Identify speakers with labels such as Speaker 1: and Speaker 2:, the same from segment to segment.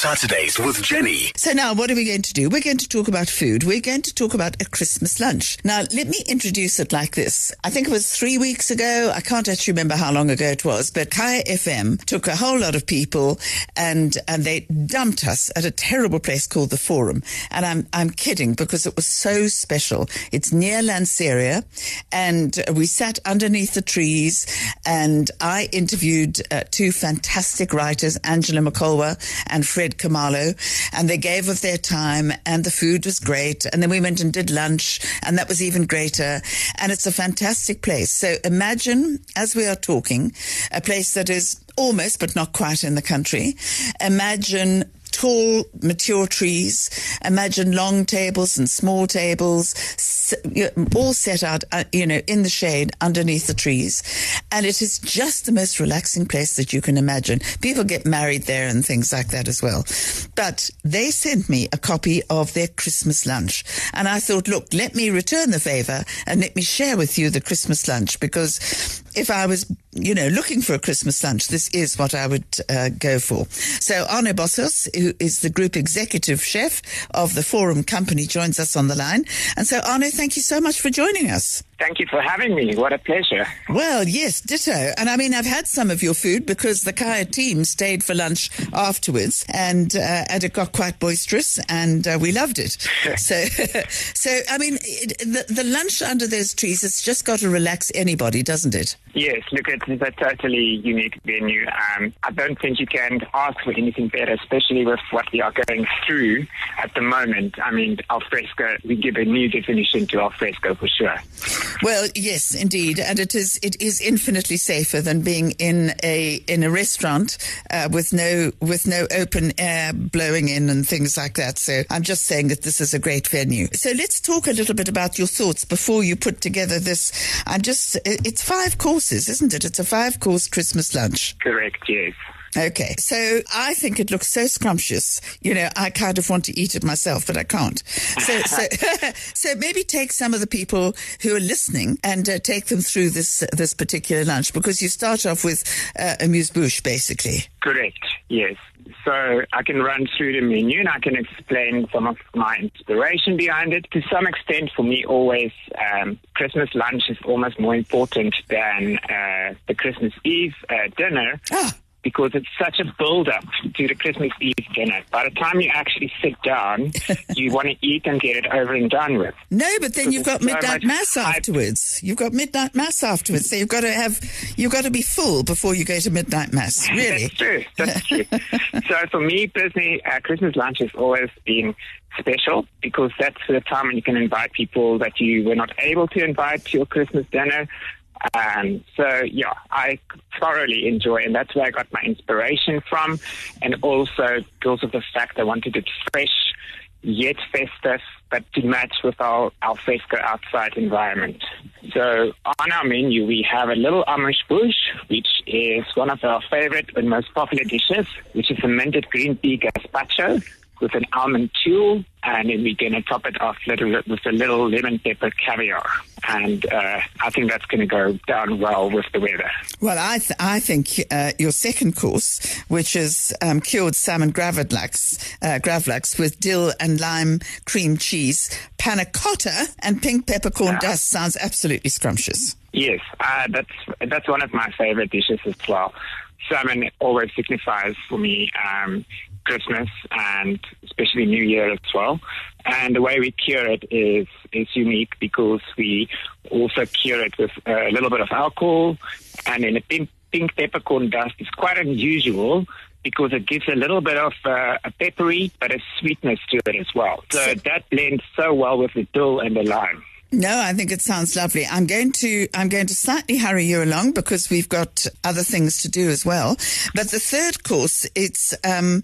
Speaker 1: Saturdays with Jenny.
Speaker 2: So now what are we going to do? We're going to talk about food. We're going to talk about a Christmas lunch. Now, let me introduce it like this. I think it was three weeks ago. I can't actually remember how long ago it was, but Kaya FM took a whole lot of people and, and they dumped us at a terrible place called the Forum. And I'm, I'm kidding because it was so special. It's near Lanseria and we sat underneath the trees and I interviewed uh, two fantastic writers, Angela Makholwa and Fred Khumalo, and they gave of their time and the food was great. And then we went and did lunch and that was even greater. And it's a fantastic place. So imagine as we are talking, a place that is almost, but not quite in the country. Imagine tall, mature trees. Imagine long tables and small tables, all set out, uh, you know, in the shade underneath the trees. And it is just the most relaxing place that you can imagine. People get married there and things like that as well. But they sent me a copy of their Christmas lunch. And I thought, look, let me return the favor and let me share with you the Christmas lunch because if I was, you know, looking for a Christmas lunch, this is what I would uh, go for. So Arno Bossos, who is the group executive chef of the Forum Company, joins us on the line. And so Arno, thank you so much for joining us.
Speaker 3: Thank you for having me. What a pleasure.
Speaker 2: Well, yes, ditto. And I mean, I've had some of your food because the Kaya team stayed for lunch afterwards, and uh, and it got quite boisterous, and uh, we loved it. so, so I mean, it, the the lunch under those trees, it's just got to relax anybody, doesn't it?
Speaker 3: Yes, look, it's a totally unique venue. Um, I don't think you can ask for anything better, especially with what we are going through at the moment. I mean, alfresco, we give a new definition to alfresco for sure.
Speaker 2: Well, yes, indeed, and it is it is infinitely safer than being in a in a restaurant uh, with no with no open air blowing in and things like that. So I'm just saying that this is a great venue. So let's talk a little bit about your thoughts before you put together this. I'm just it's five courses, isn't it? It's a five course Christmas lunch.
Speaker 3: Correct. Yes.
Speaker 2: Okay. So I think it looks so scrumptious. You know, I kind of want to eat it myself, but I can't. So, so, so maybe take some of the people who are listening and uh, take them through this, this particular lunch because you start off with uh, amuse bouche, basically.
Speaker 3: Correct. Yes. So I can run through the menu and I can explain some of my inspiration behind it. To some extent, for me, always um, Christmas lunch is almost more important than uh, the Christmas Eve uh, dinner.
Speaker 2: Ah
Speaker 3: because it's such a build up to the Christmas Eve dinner. By the time you actually sit down, you want to eat and get it over and done with.
Speaker 2: No, but then you've got midnight so mass afterwards. You've got midnight mass afterwards. So you've got to have, you've got to be full before you go to midnight mass. Really?
Speaker 3: That's true. That's true. so for me personally, uh, Christmas lunch has always been special because that's the time when you can invite people that you were not able to invite to your Christmas dinner. Um, so yeah, I thoroughly enjoy, and that's where I got my inspiration from, and also because of the fact I wanted it fresh yet festive, but to match with our alfresco outside environment. So on our menu, we have a little amuse bouche, which is one of our favorite and most popular dishes, which is a minted green pea gazpacho with an almond tuile, and then we're going to top it off little, with a little lemon pepper caviar. And uh, I think that's going to go down well with the weather.
Speaker 2: Well, I, th- I think uh, your second course, which is um, cured salmon gravlax, uh, gravlax with dill and lime cream cheese, panna cotta, and pink peppercorn yeah. dust, sounds absolutely scrumptious.
Speaker 3: Yes, uh, that's that's one of my favorite dishes as well salmon always signifies for me um, Christmas and especially New Year as well. And the way we cure it is is unique because we also cure it with a little bit of alcohol and in a pink, pink peppercorn dust It's quite unusual because it gives a little bit of uh, a peppery but a sweetness to it as well. So that blends so well with the dill and the lime.
Speaker 2: No, I think it sounds lovely. I'm going to I'm going to slightly hurry you along because we've got other things to do as well. But the third course, it's um,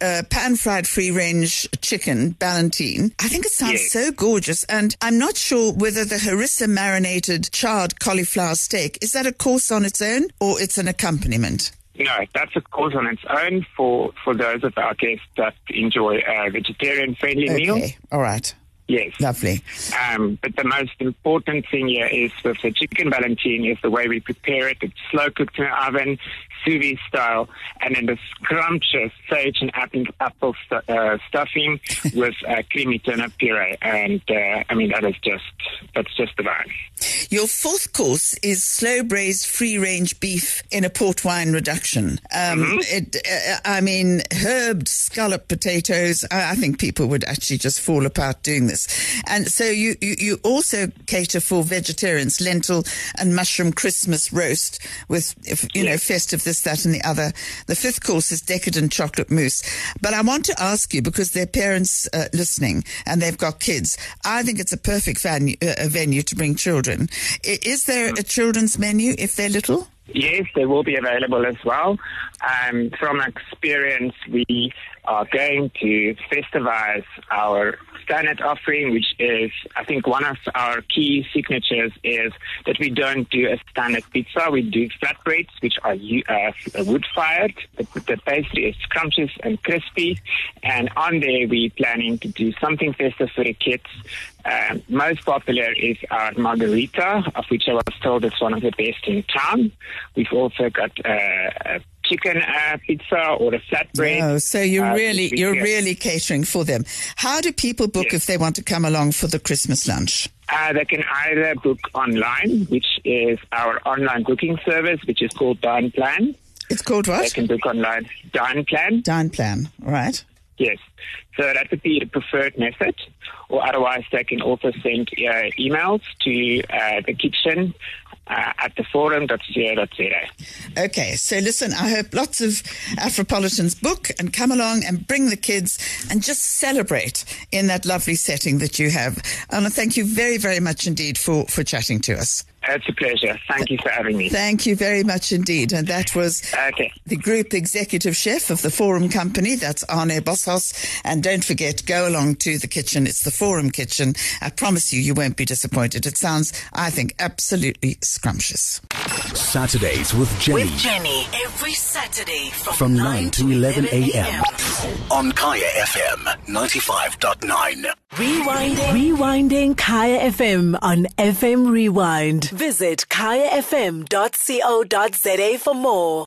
Speaker 2: uh, pan fried free range chicken ballantine. I think it sounds yes. so gorgeous, and I'm not sure whether the harissa marinated charred cauliflower steak is that a course on its own or it's an accompaniment.
Speaker 3: No, that's a course on its own for, for those of our guests that enjoy a vegetarian friendly
Speaker 2: okay.
Speaker 3: meal.
Speaker 2: All right.
Speaker 3: Yes.
Speaker 2: Lovely.
Speaker 3: Um, but the most important thing here is with the chicken ballantine is the way we prepare it. It's slow cooked in the oven, sous vide style, and then the scrumptious sage and apple, apple stu- uh, stuffing with uh, creamy turnip puree. And uh, I mean that is just that's just divine.
Speaker 2: Your fourth course is slow braised free range beef in a port wine reduction. Um, it, uh, I mean, herbed scallop potatoes. I, I think people would actually just fall apart doing this. And so you, you, you also cater for vegetarians, lentil and mushroom Christmas roast with, you know, festive this, that, and the other. The fifth course is decadent chocolate mousse. But I want to ask you because their parents uh, listening and they've got kids. I think it's a perfect venue, uh, venue to bring children. Is there a children's menu if they're little?
Speaker 3: Yes, they will be available as well. Um, from experience, we are going to festivize our standard offering, which is, I think, one of our key signatures is that we don't do a standard pizza. We do flatbreads, which are uh, wood fired. The, pastry is scrumptious and crispy. And on there, we're planning to do something festive for the kids. Um, most popular is our margarita, of which I was told it's one of the best in town. We've also got uh, a chicken uh, pizza or a flatbread.
Speaker 2: Oh, so you're
Speaker 3: uh,
Speaker 2: really you're really catering for them. How do people book
Speaker 3: Yes.
Speaker 2: if they want to come along for the Christmas lunch?
Speaker 3: Uh, they can either book online, which is our online booking service, which is called Dine Plan.
Speaker 2: It's called what?
Speaker 3: They can book online. Dine Plan.
Speaker 2: Dine plan. All right.
Speaker 3: Yes. So that would be the preferred method. Or otherwise, they can also send uh, emails to uh, the kitchen uh, at the forum.co.za.
Speaker 2: Okay, so listen, I hope lots of Afropolitans book and come along and bring the kids and just celebrate in that lovely setting that you have. Anna, thank you very, very much indeed for, for chatting to us.
Speaker 3: It's a pleasure. Thank you for having me.
Speaker 2: Thank you very much indeed. And that was
Speaker 3: Okay.
Speaker 2: the group executive chef of the Forum Company. That's Arne Boshaus. And don't forget, go along to the kitchen. It's the Forum Kitchen. I promise you, you won't be disappointed. It sounds, I think, absolutely scrumptious.
Speaker 1: Saturdays with Jenny
Speaker 4: With Jenny every Saturday from,
Speaker 1: from 9 to 11 a.m. on Kaya FM 95.9.
Speaker 4: Rewinding. Rewinding Kaya FM on FM Rewind. Visit kayafm.co.za for more.